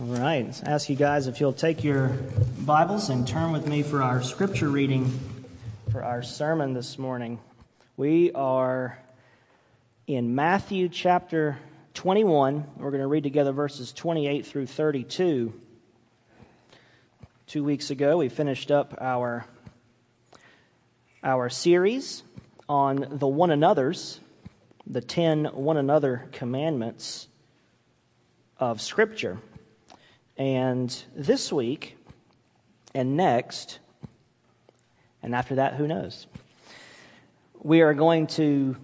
All right, let's ask you guys if you'll take your Bibles and turn with me for our scripture reading for our sermon this morning. We are in Matthew chapter 21. We're going to read together verses 28 through 32. Two weeks ago, we finished up our, our series on the one another's, the 10 one another commandments of Scripture. And this week and next, and after that, who knows? We are going to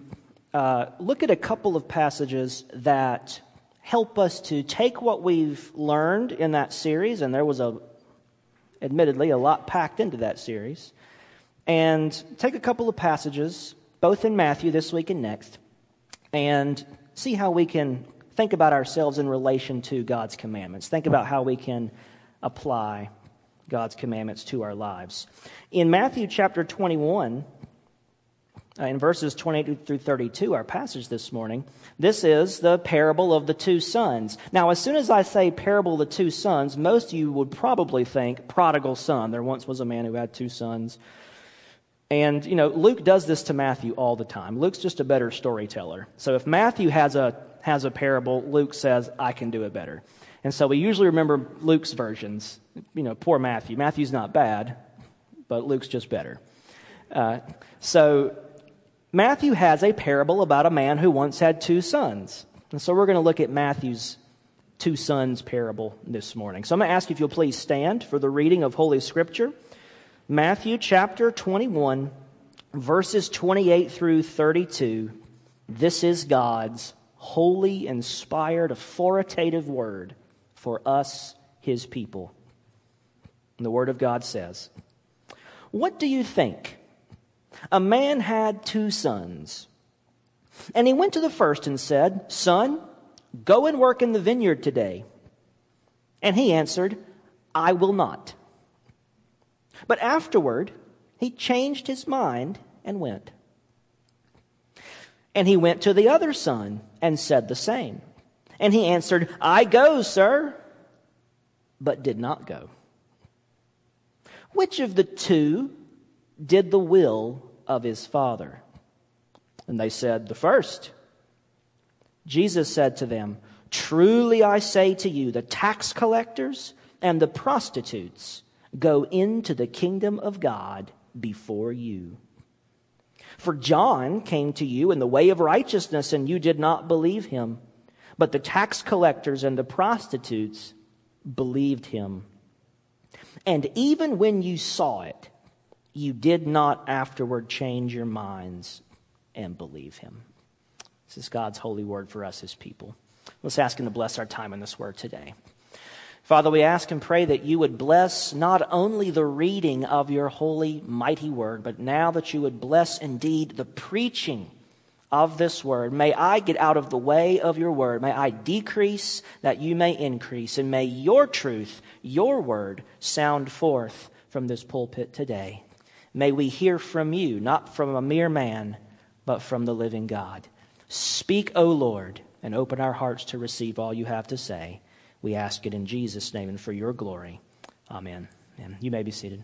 uh, look at a couple of passages that help us to take what we've learned in that series, and there was a, admittedly, a lot packed into that series, and take a couple of passages, both in Matthew this week and next, and see how we can think about ourselves in relation to God's commandments. Think about how we can apply God's commandments to our lives. In Matthew chapter 21, uh, in verses 28 through 32, our passage this morning, this is the parable of the two sons. Now, as soon as I say parable of the two sons, most of you would probably think prodigal son. There once was a man who had two sons. And, you know, Luke does this to Matthew all the time. Luke's just a better storyteller. So if Matthew has a has a parable, Luke says, I can do it better. And so we usually remember Luke's versions. You know, poor Matthew. Matthew's not bad, but Luke's just better. Uh, so Matthew has a parable about a man who once had two sons. And so we're going to look at Matthew's two sons parable this morning. So I'm going to ask if you'll please stand for the reading of Holy Scripture. Matthew chapter 21, verses 28 through 32. This is God's holy, inspired, authoritative word for us, his people. And the word of God says, What do you think? A man had two sons. And he went to the first and said, Son, go and work in the vineyard today. And he answered, I will not. But afterward, he changed his mind and went. And he went to the other son and said the same. And he answered, I go, sir, but did not go. Which of the two did the will of his father? And they said, The first. Jesus said to them, Truly I say to you, the tax collectors and the prostitutes go into the kingdom of God before you. For John came to you in the way of righteousness, and you did not believe him. But the tax collectors and the prostitutes believed him. And even when you saw it, you did not afterward change your minds and believe him. This is God's holy word for us, his people. Let's ask him to bless our time in this word today. Father, we ask and pray that you would bless not only the reading of your holy, mighty word, but now that you would bless indeed the preaching of this word. May I get out of the way of your word. May I decrease that you may increase. And may your truth, your word, sound forth from this pulpit today. May we hear from you, not from a mere man, but from the living God. Speak, O Lord, and open our hearts to receive all you have to say. We ask it in Jesus' name and for your glory. Amen. And you may be seated.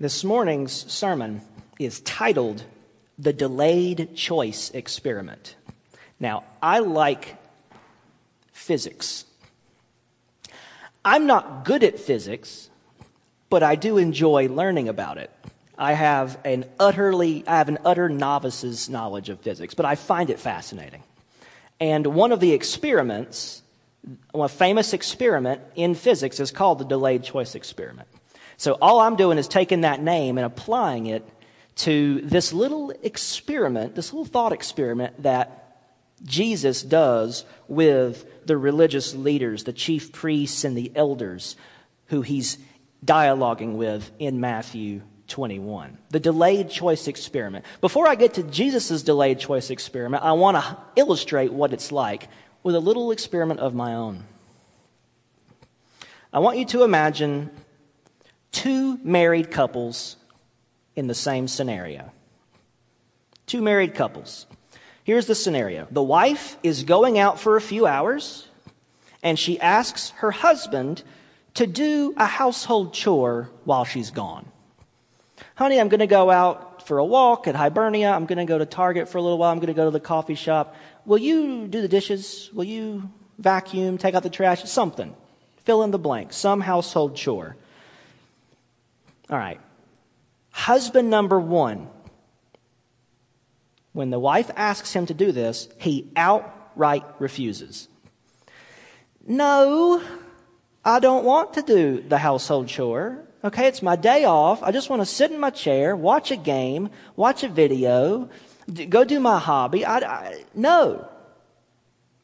This morning's sermon is titled The Delayed Choice Experiment. Now, I like physics. I'm not good at physics, but I do enjoy learning about it. I have an utterly, I have an utter novice's knowledge of physics, but I find it fascinating. And one of the experiments, a famous experiment in physics is called the delayed choice experiment. So all I'm doing is taking that name and applying it to this little experiment, this little thought experiment that Jesus does with the religious leaders, the chief priests and the elders who he's dialoguing with in Matthew 21. The delayed choice experiment. Before I get to Jesus' delayed choice experiment, I want to illustrate what it's like with a little experiment of my own. I want you to imagine two married couples in the same scenario. Two married couples. Here's the scenario the wife is going out for a few hours, and she asks her husband to do a household chore while she's gone. Honey, I'm going to go out for a walk at Hibernia. I'm going to go to Target for a little while. I'm going to go to the coffee shop. Will you do the dishes? Will you vacuum, take out the trash? Something. Fill in the blank. Some household chore. All right. Husband number one. When the wife asks him to do this, he outright refuses. No, I don't want to do the household chore. Okay, it's my day off. I just want to sit in my chair, watch a game, watch a video, go do my hobby. I, I, no,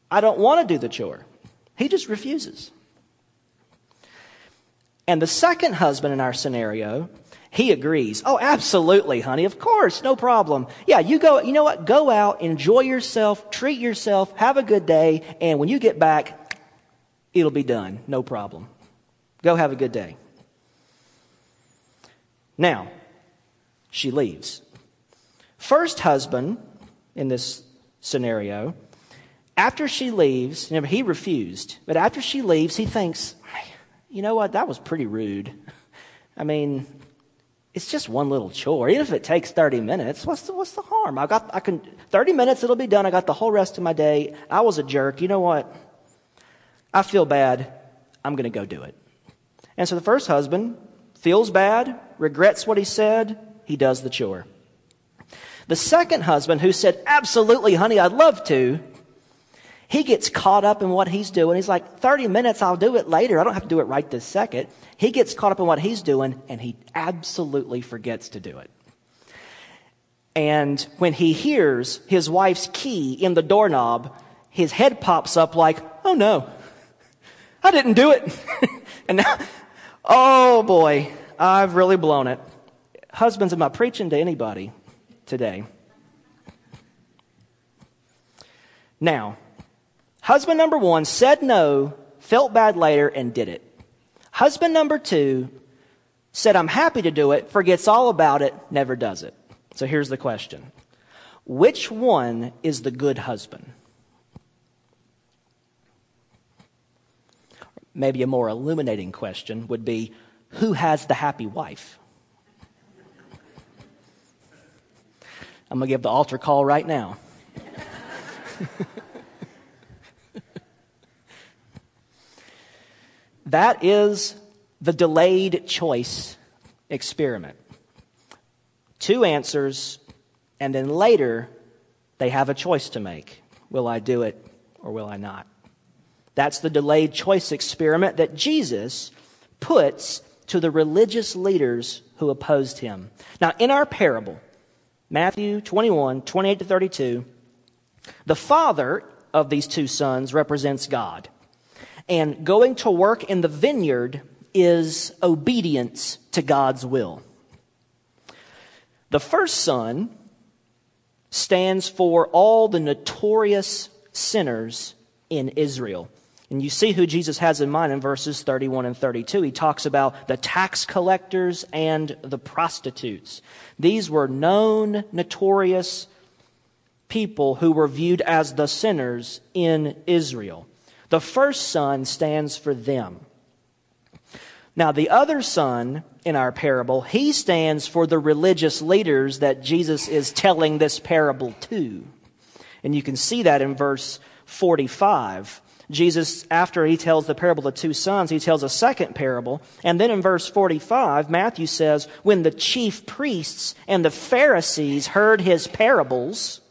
I don't want to do the chore. He just refuses. And the second husband in our scenario, he agrees. Oh, absolutely, honey. Of course, no problem. Yeah, you go, you know what? Go out, enjoy yourself, treat yourself, have a good day, and when you get back, it'll be done. No problem. Go have a good day. Now, she leaves. First husband in this scenario, after she leaves, remember, he refused, but after she leaves, he thinks, you know what, that was pretty rude. I mean, it's just one little chore. Even if it takes 30 minutes, what's the, what's the harm? I got, I can, 30 minutes, it'll be done. I got the whole rest of my day. I was a jerk. You know what? I feel bad. I'm going to go do it. And so the first husband feels bad, regrets what he said, he does the chore. The second husband, who said, Absolutely, honey, I'd love to, he gets caught up in what he's doing. He's like, 30 minutes, I'll do it later. I don't have to do it right this second. He gets caught up in what he's doing, and he absolutely forgets to do it. And when he hears his wife's key in the doorknob, his head pops up like, oh no, I didn't do it. and now, Oh boy, I've really blown it. Husbands, am I preaching to anybody today? Now, husband number one said no, felt bad later, and did it. Husband number two said, I'm happy to do it, forgets all about it, never does it. So here's the question Which one is the good husband? Maybe a more illuminating question would be who has the happy wife? I'm going to give the altar call right now. that is the delayed choice experiment. Two answers, and then later they have a choice to make. Will I do it or will I not? That's the delayed choice experiment that Jesus puts to the religious leaders who opposed him. Now, in our parable, Matthew 21, 28 to 32, the father of these two sons represents God. And going to work in the vineyard is obedience to God's will. The first son stands for all the notorious sinners in Israel. And you see who Jesus has in mind in verses 31 and 32. He talks about the tax collectors and the prostitutes. These were known, notorious people who were viewed as the sinners in Israel. The first son stands for them. Now, the other son in our parable, he stands for the religious leaders that Jesus is telling this parable to. And you can see that in verse 45. Jesus, after he tells the parable of the two sons, he tells a second parable. And then in verse 45, Matthew says, When the chief priests and the Pharisees heard his parables,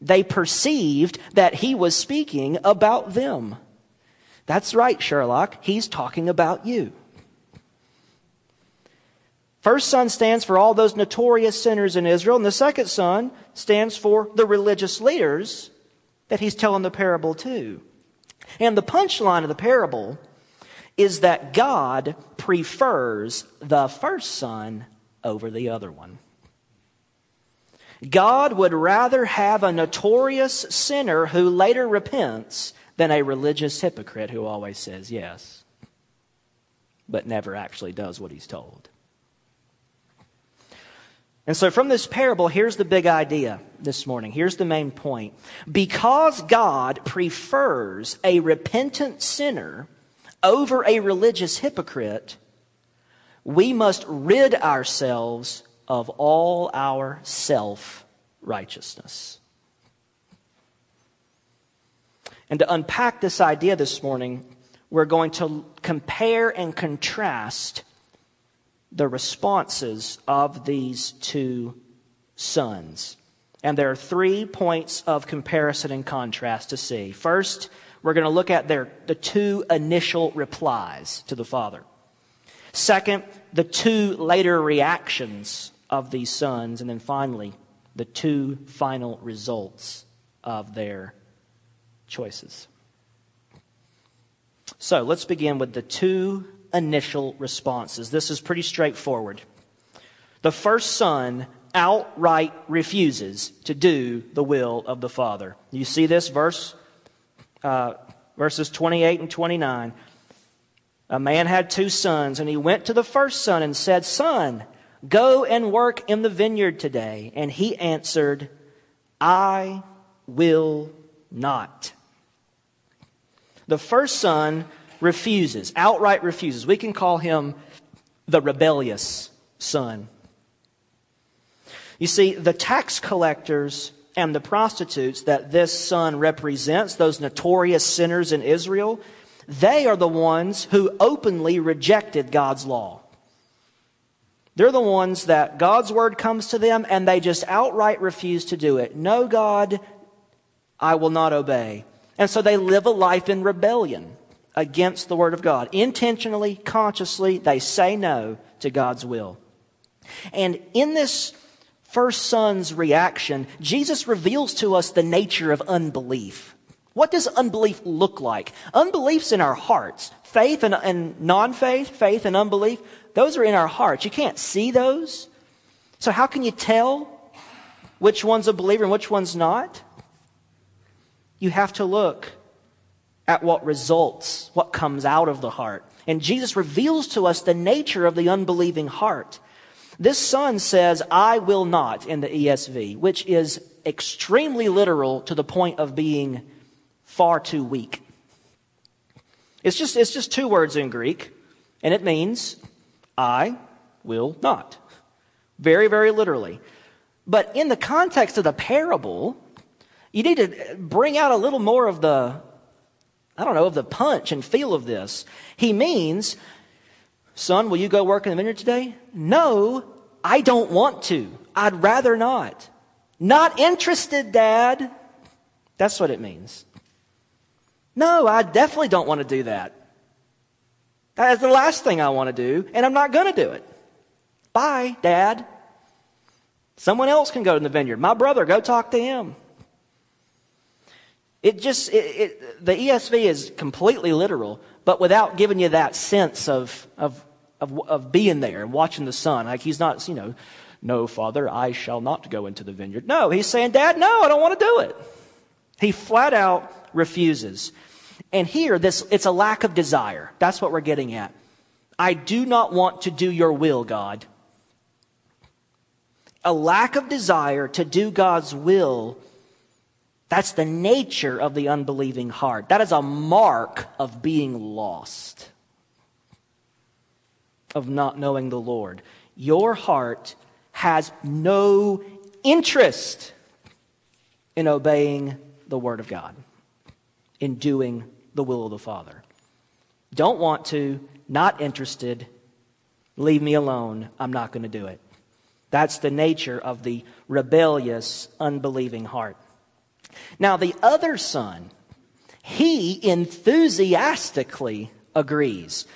they perceived that he was speaking about them. That's right, Sherlock. He's talking about you. First son stands for all those notorious sinners in Israel, and the second son stands for the religious leaders that he's telling the parable to. And the punchline of the parable is that God prefers the first son over the other one. God would rather have a notorious sinner who later repents than a religious hypocrite who always says yes. but never actually does what he's told. And so, from this parable, here's the big idea this morning. Here's the main point. Because God prefers a repentant sinner over a religious hypocrite, we must rid ourselves of all our self righteousness. And to unpack this idea this morning, we're going to compare and contrast the responses of these two sons. And there are three points of comparison and contrast to see. First, we're going to look at their, the two initial replies to the Father. Second, the two later reactions of these sons. And then finally, the two final results of their choices. So let's begin with the two initial responses. This is pretty straightforward. The first son outright refuses to do the will of the Father. You see this verse, uh, verses 28 and 29. A man had two sons, and he went to the first son and said, Son, go and work in the vineyard today. And he answered, I will not. The first son refuses, outright refuses. We can call him the rebellious son. You see, the tax collectors and the prostitutes that this son represents, those notorious sinners in Israel, they are the ones who openly rejected God's law. They're the ones that God's word comes to them and they just outright refuse to do it. No, God, I will not obey. And so they live a life in rebellion against the Word of God. Intentionally, consciously, they say no to God's will. And in this first son's reaction, Jesus reveals to us the nature of unbelief. What does unbelief look like? Unbelief's in our hearts. Faith and, and non faith, faith and unbelief, those are in our hearts. You can't see those. So, how can you tell which one's a believer and which one's not? You have to look at what results, what comes out of the heart. And Jesus reveals to us the nature of the unbelieving heart. This son says, I will not in the ESV, which is extremely literal to the point of being far too weak. It's just, it's just two words in Greek, and it means, I will not. Very, very literally. But in the context of the parable, you need to bring out a little more of the, I don't know, of the punch and feel of this. He means, son, will you go work in the vineyard today? No, I don't want to. I'd rather not. Not interested, Dad. That's what it means. No, I definitely don't want to do that. That is the last thing I want to do, and I'm not going to do it. Bye, Dad. Someone else can go to the vineyard. My brother, go talk to him. It just, it, it, the ESV is completely literal, but without giving you that sense of, of, of, of being there and watching the son. Like he's not, you know, no, Father, I shall not go into the vineyard. No, he's saying, Dad, no, I don't want to do it. He flat out refuses. And here, this, it's a lack of desire. That's what we're getting at. I do not want to do your will, God. A lack of desire to do God's will that's the nature of the unbelieving heart. That is a mark of being lost, of not knowing the Lord. Your heart has no interest in obeying the Word of God, in doing the will of the Father. Don't want to, not interested, leave me alone, I'm not going to do it. That's the nature of the rebellious, unbelieving heart. Now, the other son, he enthusiastically agrees.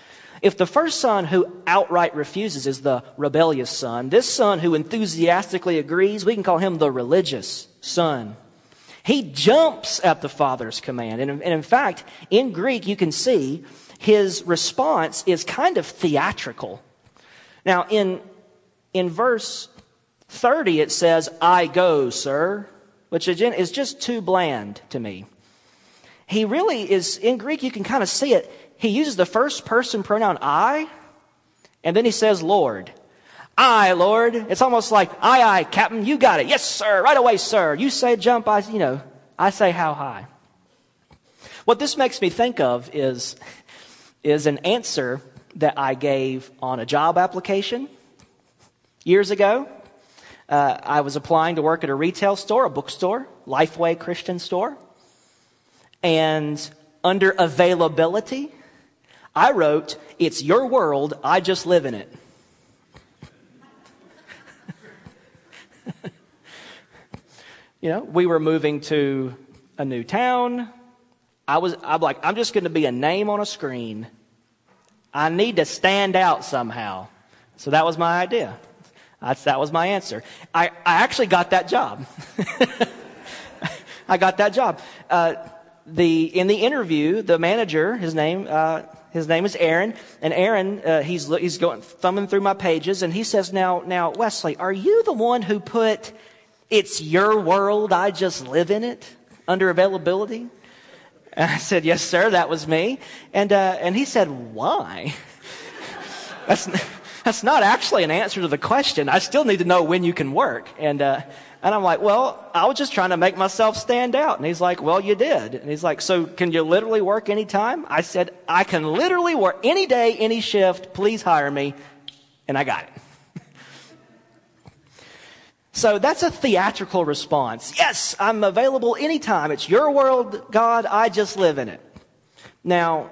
If the first son who outright refuses is the rebellious son, this son who enthusiastically agrees, we can call him the religious son. He jumps at the father's command. And, in fact, in Greek, you can see his response is kind of theatrical. Now, in, in verse 30, it says, I go, sir which again is just too bland to me. He really is, in Greek, you can kind of see it. He uses the first person pronoun I, And then he says, Lord. I, Lord. It's almost like, aye, aye, Captain, you got it. Yes, sir. Right away, sir. You say jump, I, you know, I say how high. What this makes me think of is, is an answer that I gave on a job application years ago. Uh, I was applying to work at a retail store, a bookstore, Lifeway Christian store. And under availability, I wrote, It's your world, I just live in it. you know, we were moving to a new town. I was, I'm like, I'm just going to be a name on a screen. I need to stand out somehow. So that was my idea. That's, that was my answer. I, I actually got that job. I got that job. Uh, the, in the interview, the manager, his name, uh, his name is Aaron, and Aaron, uh, he's, he's going, thumbing through my pages, and he says, now, now, Wesley, are you the one who put, it's your world, I just live in it, under availability? And I said, yes, sir, that was me. And, uh, and he said, why? That's, that's not actually an answer to the question. I still need to know when you can work. And, uh, and I'm like, well, I was just trying to make myself stand out. And he's like, well, you did. And he's like, so can you literally work anytime? I said, I can literally work any day, any shift. Please hire me. And I got it. so that's a theatrical response. Yes, I'm available anytime. It's your world, God. I just live in it. Now,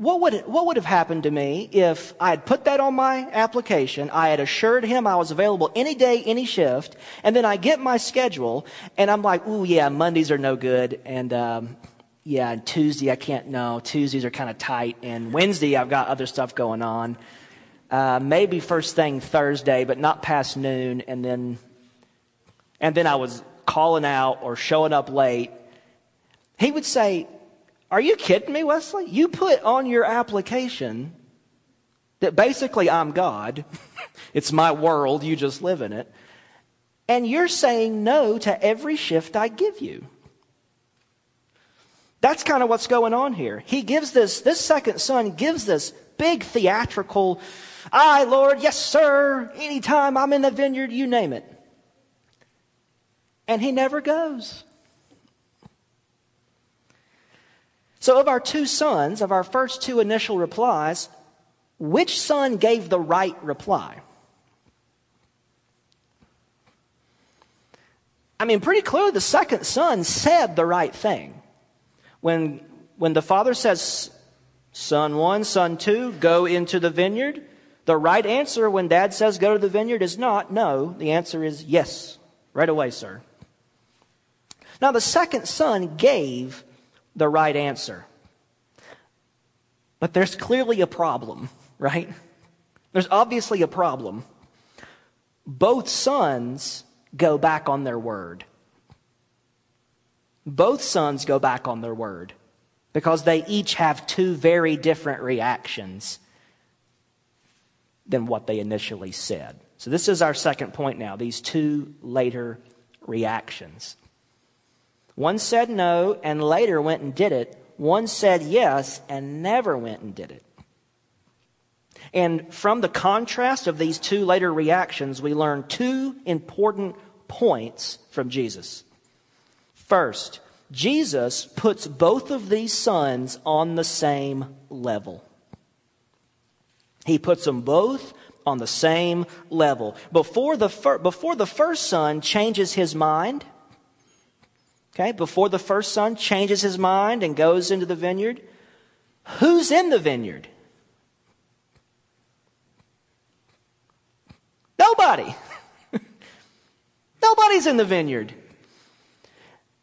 what would, what would have happened to me if I had put that on my application, I had assured him I was available any day, any shift, and then I get my schedule, and I'm like, ooh, yeah, Mondays are no good, and um, yeah, and Tuesday I can't, no, Tuesdays are kind of tight, and Wednesday I've got other stuff going on. Uh, maybe first thing Thursday, but not past noon, and then, and then I was calling out or showing up late. He would say, are you kidding me, Wesley? You put on your application that basically I'm God. it's my world. You just live in it. And you're saying no to every shift I give you. That's kind of what's going on here. He gives this, this second son gives this big theatrical, I, Lord, yes, sir, anytime I'm in the vineyard, you name it. And he never goes. So, of our two sons, of our first two initial replies, which son gave the right reply? I mean, pretty clearly, the second son said the right thing. When, when the father says, Son one, son two, go into the vineyard, the right answer when dad says go to the vineyard is not no. The answer is yes, right away, sir. Now, the second son gave the right answer. But there's clearly a problem, right? There's obviously a problem. Both sons go back on their word. Both sons go back on their word because they each have two very different reactions than what they initially said. So, this is our second point now these two later reactions. One said no and later went and did it. One said yes and never went and did it. And from the contrast of these two later reactions, we learn two important points from Jesus. First, Jesus puts both of these sons on the same level. He puts them both on the same level. Before the, fir- before the first son changes his mind, Okay, before the first son changes his mind and goes into the vineyard, who's in the vineyard? Nobody. Nobody's in the vineyard.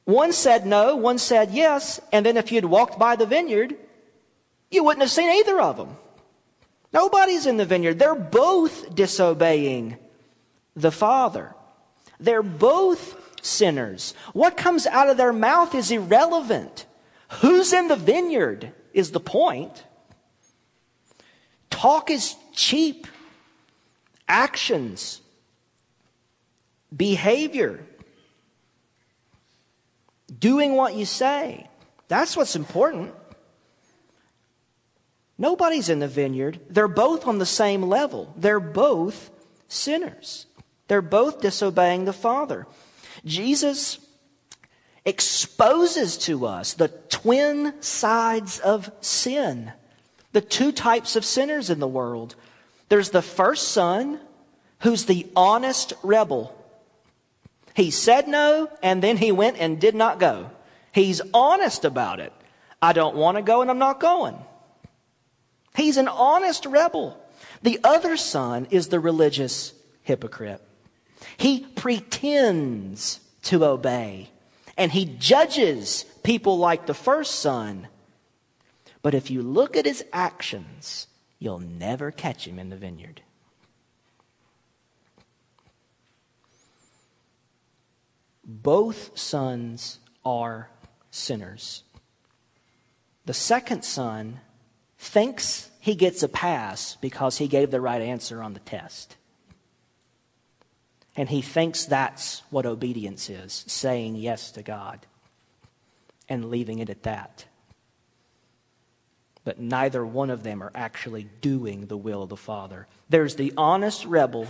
One said no, one said yes, and then if you'd walked by the vineyard, you wouldn't have seen either of them. Nobody's in the vineyard. They're both disobeying the Father. They're both sinners. What comes out of their mouth is irrelevant. Who's in the vineyard is the point. Talk is cheap. Actions, behavior, doing what you say. That's what's important. Nobody's in the vineyard. They're both on the same level. They're both sinners. They're both disobeying the Father. Jesus exposes to us the twin sides of sin, the two types of sinners in the world. There's the first son, who's the honest rebel. He said no, and then he went and did not go. He's honest about it. I don't want to go, and I'm not going. He's an honest rebel. The other son is the religious hypocrite. He pretends to obey, and he judges people like the first son. But if you look at his actions, you'll never catch him in the vineyard. Both sons are sinners. The second son thinks he gets a pass because he gave the right answer on the test. And he thinks that's what obedience is saying yes to God and leaving it at that. But neither one of them are actually doing the will of the Father. There's the honest rebel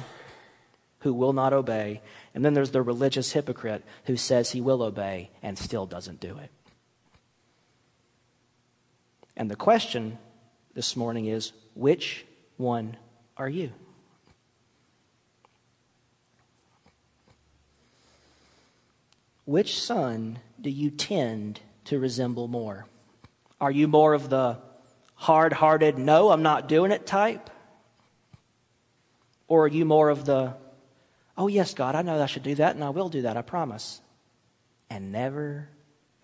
who will not obey, and then there's the religious hypocrite who says he will obey and still doesn't do it. And the question this morning is which one are you? Which son do you tend to resemble more? Are you more of the hard hearted, no, I'm not doing it type? Or are you more of the, oh, yes, God, I know I should do that and I will do that, I promise. And never,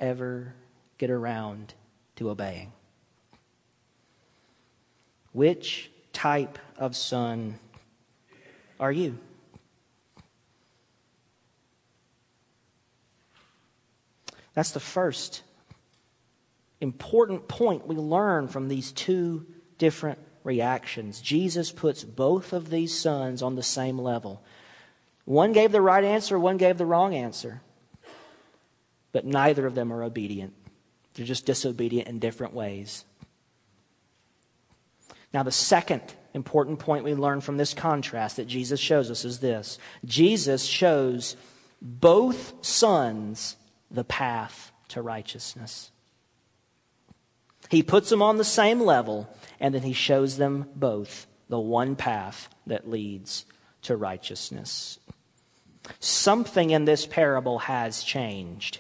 ever get around to obeying? Which type of son are you? That's the first important point we learn from these two different reactions. Jesus puts both of these sons on the same level. One gave the right answer, one gave the wrong answer. But neither of them are obedient. They're just disobedient in different ways. Now, the second important point we learn from this contrast that Jesus shows us is this Jesus shows both sons the path to righteousness. He puts them on the same level, and then he shows them both the one path that leads to righteousness. Something in this parable has changed.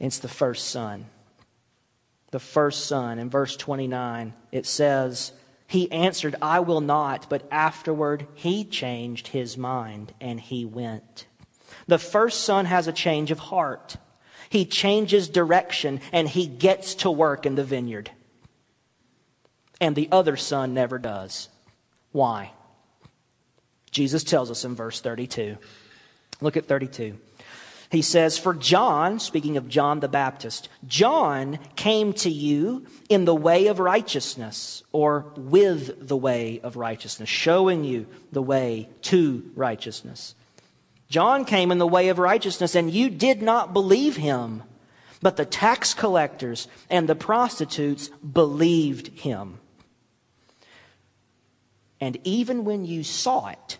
It's the first son the first son. In verse 29, it says, He answered, I will not, but afterward he changed his mind and he went. The first son has a change of heart. He changes direction and he gets to work in the vineyard. And the other son never does. Why? Jesus tells us in verse 32. Look at 32. He says, For John, speaking of John the Baptist, John came to you in the way of righteousness, or with the way of righteousness, showing you the way to righteousness. John came in the way of righteousness, and you did not believe him. But the tax collectors and the prostitutes believed him. And even when you saw it,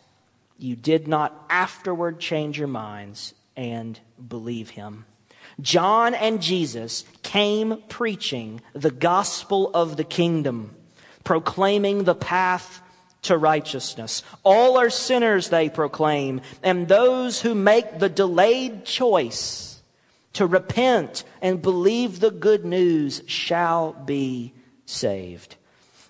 you did not afterward change your minds and believe him. John and Jesus came preaching the gospel of the kingdom, proclaiming the path to righteousness. All are sinners, they proclaim, and those who make the delayed choice to repent and believe the good news shall be saved.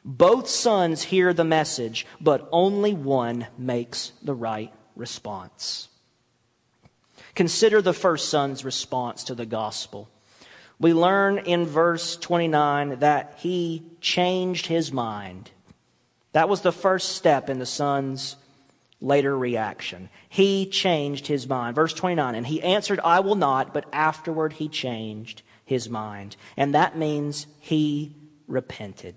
Both sons hear the message, but only one makes the right response. Consider the first son's response to the gospel. We learn in verse 29 that he changed his mind. That was the first step in the son's later reaction. He changed his mind. Verse 29, and he answered, I will not, but afterward he changed his mind. And that means he repented.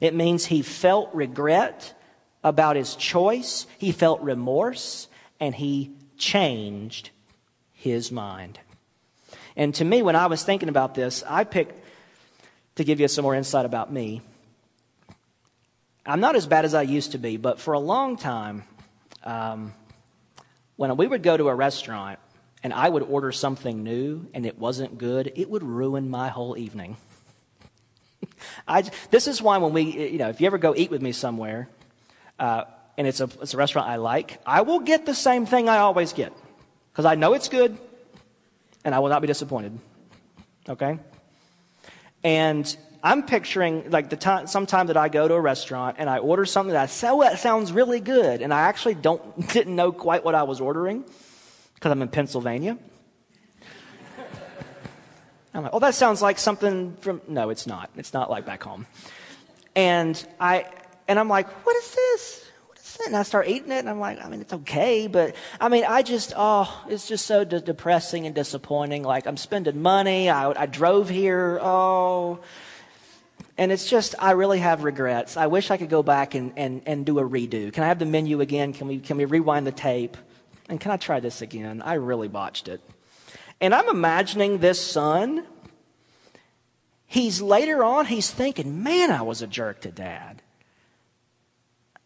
It means he felt regret about his choice, he felt remorse, and he changed his mind. And to me, when I was thinking about this, I picked to give you some more insight about me. I'm not as bad as I used to be, but for a long time, um, when we would go to a restaurant and I would order something new and it wasn't good, it would ruin my whole evening. I, this is why when we, you know, if you ever go eat with me somewhere, uh, and it's a, it's a restaurant I like, I will get the same thing I always get because I know it's good and I will not be disappointed. Okay? And I'm picturing like the time, sometime that I go to a restaurant and I order something that I say, oh, that sounds really good. And I actually don't, didn't know quite what I was ordering because I'm in Pennsylvania. I'm like, oh, that sounds like something from, no, it's not. It's not like back home. And I, and I'm like, what is this? What is it? And I start eating it and I'm like, I mean, it's okay, but I mean, I just, oh, it's just so de- depressing and disappointing. Like I'm spending money. I, I drove here. Oh, and it's just, I really have regrets. I wish I could go back and, and, and do a redo. Can I have the menu again? Can we, can we rewind the tape? And can I try this again? I really botched it. And I'm imagining this son. He's later on, he's thinking, man, I was a jerk to dad.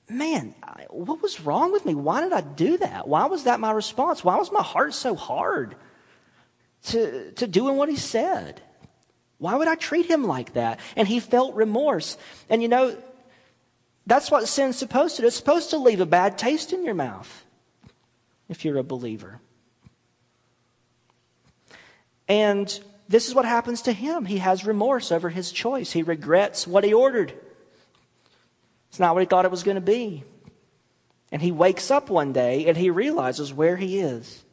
Man, what was wrong with me? Why did I do that? Why was that my response? Why was my heart so hard to, to doing what he said? Why would I treat him like that? And he felt remorse. And you know, that's what sin's supposed to do. It's supposed to leave a bad taste in your mouth if you're a believer. And this is what happens to him. He has remorse over his choice. He regrets what he ordered. It's not what he thought it was going to be. And he wakes up one day and he realizes where he is.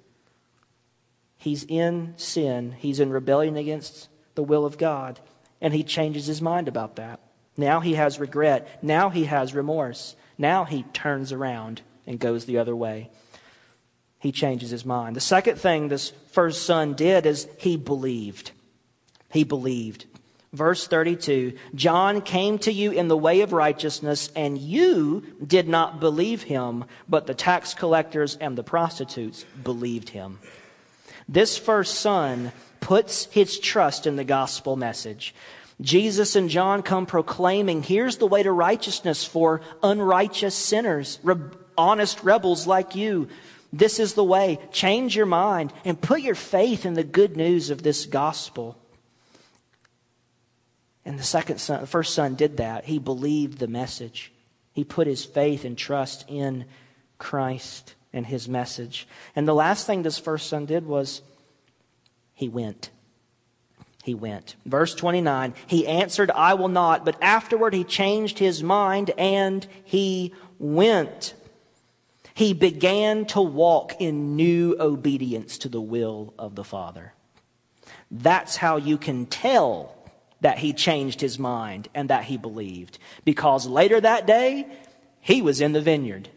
He's in sin, he's in rebellion against the will of God. And he changes his mind about that. Now he has regret. Now he has remorse. Now he turns around and goes the other way. He changes his mind. The second thing this first son did is he believed. He believed. Verse 32 John came to you in the way of righteousness, and you did not believe him, but the tax collectors and the prostitutes believed him. This first son puts his trust in the gospel message. Jesus and John come proclaiming, here's the way to righteousness for unrighteous sinners, re- honest rebels like you. This is the way. Change your mind and put your faith in the good news of this gospel. And the second son, the first son did that. He believed the message. He put his faith and trust in Christ and his message. And the last thing this first son did was he went. He went. Verse 29 He answered, I will not. But afterward he changed his mind and he went. He began to walk in new obedience to the will of the Father. That's how you can tell that he changed his mind and that he believed. Because later that day, he was in the vineyard.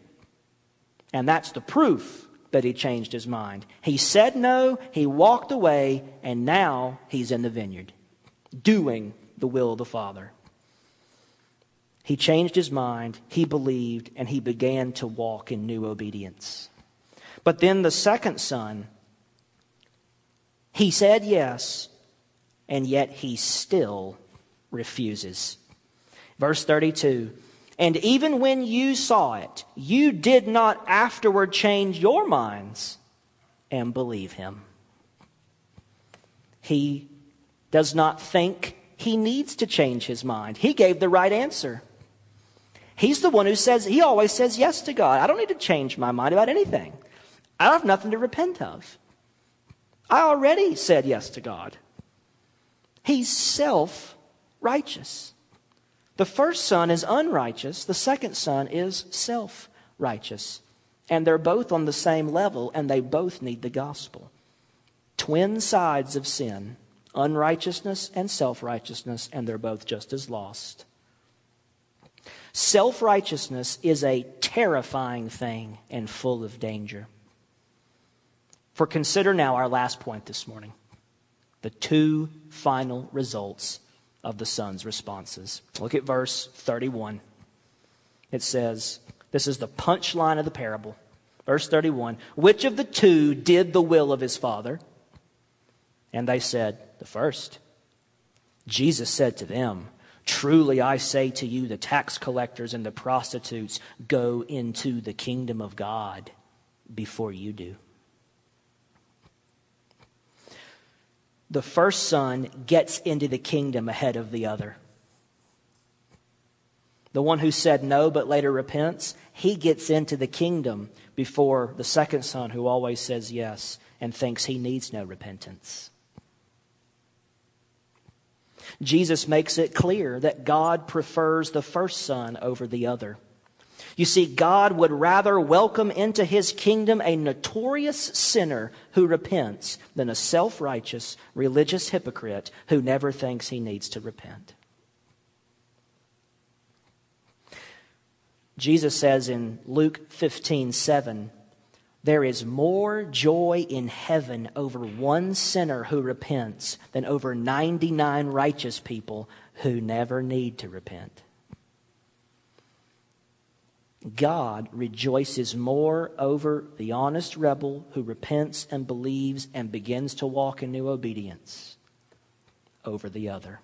And that's the proof that he changed his mind. He said no, he walked away, and now he's in the vineyard, doing the will of the Father. He changed his mind, he believed, and he began to walk in new obedience. But then the second son, he said yes, and yet he still refuses. Verse 32 and even when you saw it, you did not afterward change your minds and believe him. He does not think he needs to change his mind. He gave the right answer. He's the one who says, he always says yes to God. I don't need to change my mind about anything. I have nothing to repent of. I already said yes to God. He's self righteous. The first son is unrighteous, the second son is self righteous. And they're both on the same level, and they both need the gospel. Twin sides of sin unrighteousness and self righteousness, and they're both just as lost. Self righteousness is a terrifying thing and full of danger. For consider now our last point this morning the two final results of the son's responses. Look at verse 31. It says, This is the punchline of the parable. Verse 31 Which of the two did the will of his father? And they said, The first. Jesus said to them, Truly I say to you, the tax collectors and the prostitutes go into the kingdom of God before you do. The first son gets into the kingdom ahead of the other. The one who said no but later repents, he gets into the kingdom before the second son who always says yes and thinks he needs no repentance. Jesus makes it clear that God prefers the first son over the other. You see, God would rather welcome into his kingdom a notorious sinner who repents than a self righteous religious hypocrite who never thinks he needs to repent. Jesus says in Luke 15 7, there is more joy in heaven over one sinner who repents than over 99 righteous people who never need to repent. God rejoices more over the honest rebel who repents and believes and begins to walk in new obedience over the other.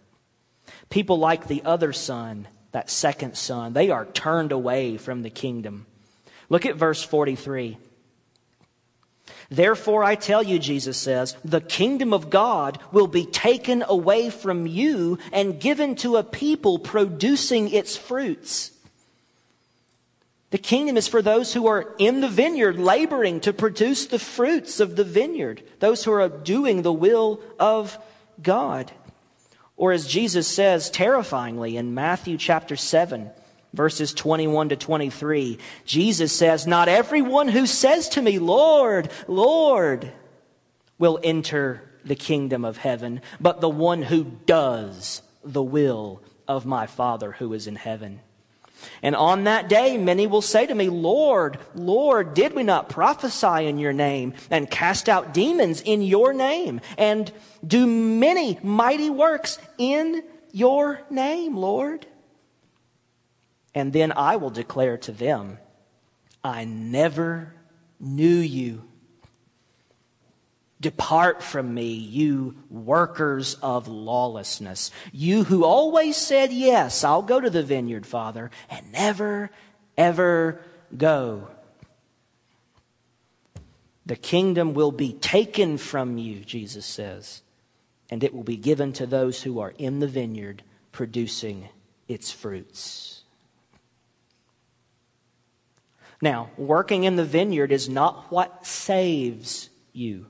People like the other son, that second son, they are turned away from the kingdom. Look at verse 43. Therefore, I tell you, Jesus says, the kingdom of God will be taken away from you and given to a people producing its fruits. The kingdom is for those who are in the vineyard, laboring to produce the fruits of the vineyard, those who are doing the will of God. Or as Jesus says terrifyingly in Matthew chapter 7, verses 21 to 23, Jesus says, Not everyone who says to me, Lord, Lord, will enter the kingdom of heaven, but the one who does the will of my Father who is in heaven. And on that day, many will say to me, Lord, Lord, did we not prophesy in your name and cast out demons in your name and do many mighty works in your name, Lord? And then I will declare to them, I never knew you. Depart from me, you workers of lawlessness. You who always said, Yes, I'll go to the vineyard, Father, and never, ever go. The kingdom will be taken from you, Jesus says, and it will be given to those who are in the vineyard producing its fruits. Now, working in the vineyard is not what saves you.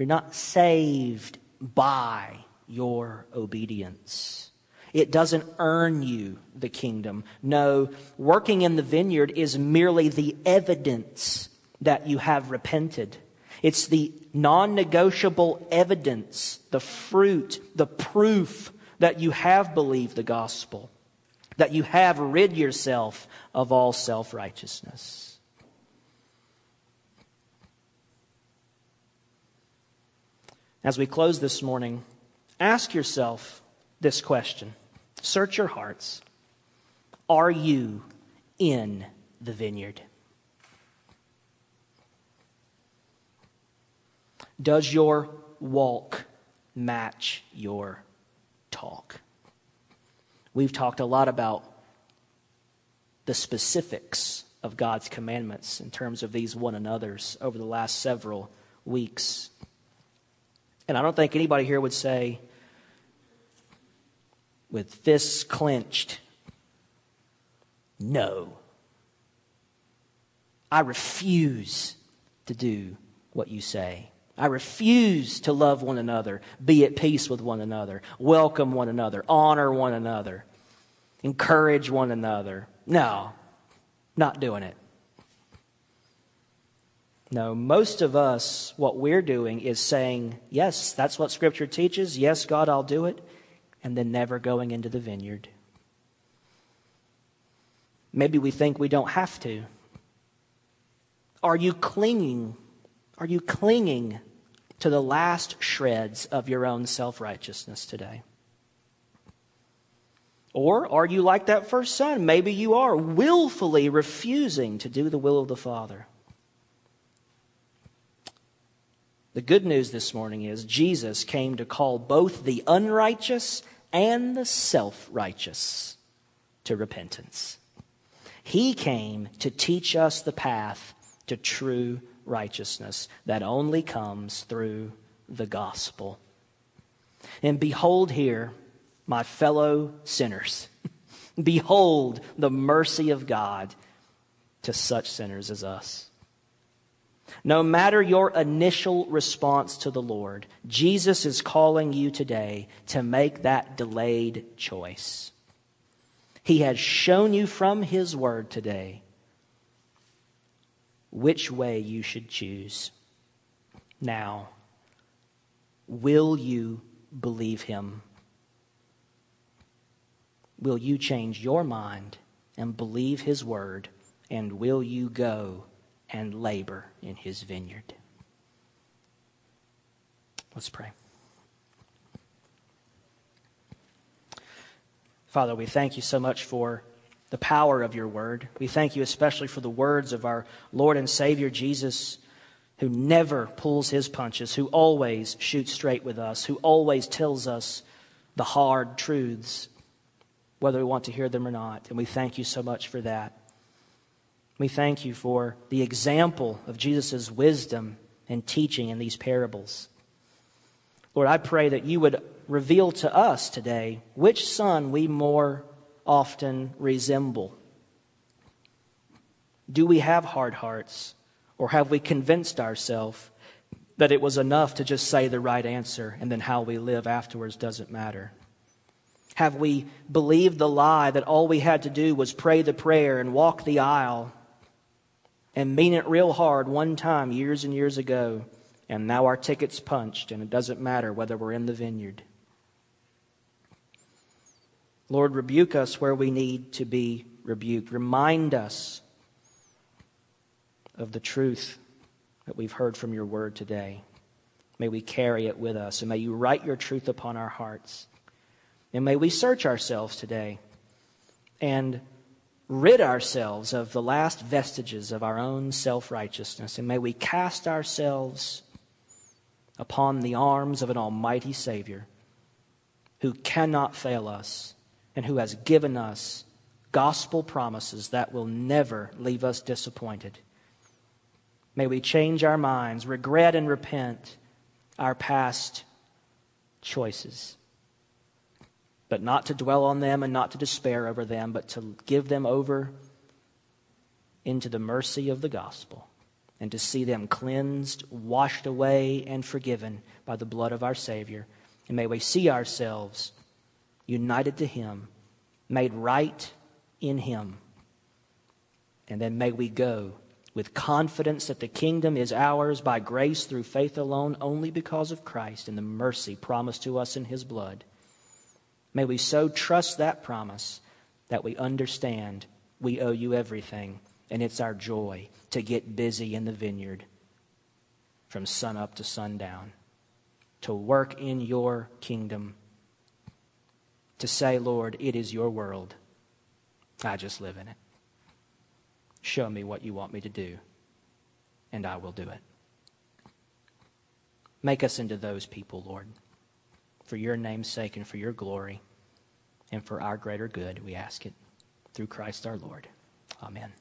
You're not saved by your obedience. It doesn't earn you the kingdom. No, working in the vineyard is merely the evidence that you have repented. It's the non negotiable evidence, the fruit, the proof that you have believed the gospel that you have rid yourself of all self righteousness. As we close this morning, ask yourself this question. Search your hearts. Are you in the vineyard? Does your walk match your talk? We've talked a lot about the specifics of God's commandments in terms of these one another's over the last several weeks. And I don't think anybody here would say, with fists clenched, no. I refuse to do what you say. I refuse to love one another, be at peace with one another, welcome one another, honor one another, encourage one another. No, not doing it. No, most of us, what we're doing is saying, yes, that's what Scripture teaches. Yes, God, I'll do it. And then never going into the vineyard. Maybe we think we don't have to. Are you clinging? Are you clinging to the last shreds of your own self righteousness today? Or are you like that first son? Maybe you are willfully refusing to do the will of the Father. The good news this morning is Jesus came to call both the unrighteous and the self righteous to repentance. He came to teach us the path to true righteousness that only comes through the gospel. And behold here, my fellow sinners. behold the mercy of God to such sinners as us. No matter your initial response to the Lord, Jesus is calling you today to make that delayed choice. He has shown you from His Word today which way you should choose. Now, will you believe Him? Will you change your mind and believe His Word? And will you go and labor in His vineyard? Let's pray. Father, we thank you so much for the power of your word. We thank you especially for the words of our Lord and Savior Jesus, who never pulls his punches, who always shoots straight with us, who always tells us the hard truths, whether we want to hear them or not. And we thank you so much for that. We thank you for the example of Jesus' wisdom and teaching in these parables. Lord, I pray that you would reveal to us today which son we more often resemble. Do we have hard hearts, or have we convinced ourselves that it was enough to just say the right answer and then how we live afterwards doesn't matter? Have we believed the lie that all we had to do was pray the prayer and walk the aisle and mean it real hard one time years and years ago, and now our ticket's punched and it doesn't matter whether we're in the vineyard? Lord, rebuke us where we need to be rebuked. Remind us of the truth that we've heard from your word today. May we carry it with us, and may you write your truth upon our hearts. And may we search ourselves today and rid ourselves of the last vestiges of our own self righteousness. And may we cast ourselves upon the arms of an almighty Savior who cannot fail us and who has given us gospel promises that will never leave us disappointed. May we change our minds, regret and repent our past choices, but not to dwell on them and not to despair over them, but to give them over into the mercy of the gospel and to see them cleansed, washed away, and forgiven by the blood of our Savior. And may we see ourselves united to Him, made right in Him. And then may we go with confidence that the kingdom is ours by grace through faith alone, only because of Christ and the mercy promised to us in His blood. May we so trust that promise that we understand we owe you everything, and it's our joy to get busy in the vineyard from sun up to sundown, to work in your kingdom to say, Lord, it is your world. I just live in it. Show me what you want me to do, and I will do it. Make us into those people, Lord, for your name's sake and for your glory and for our greater good, we ask it through Christ our Lord. Amen.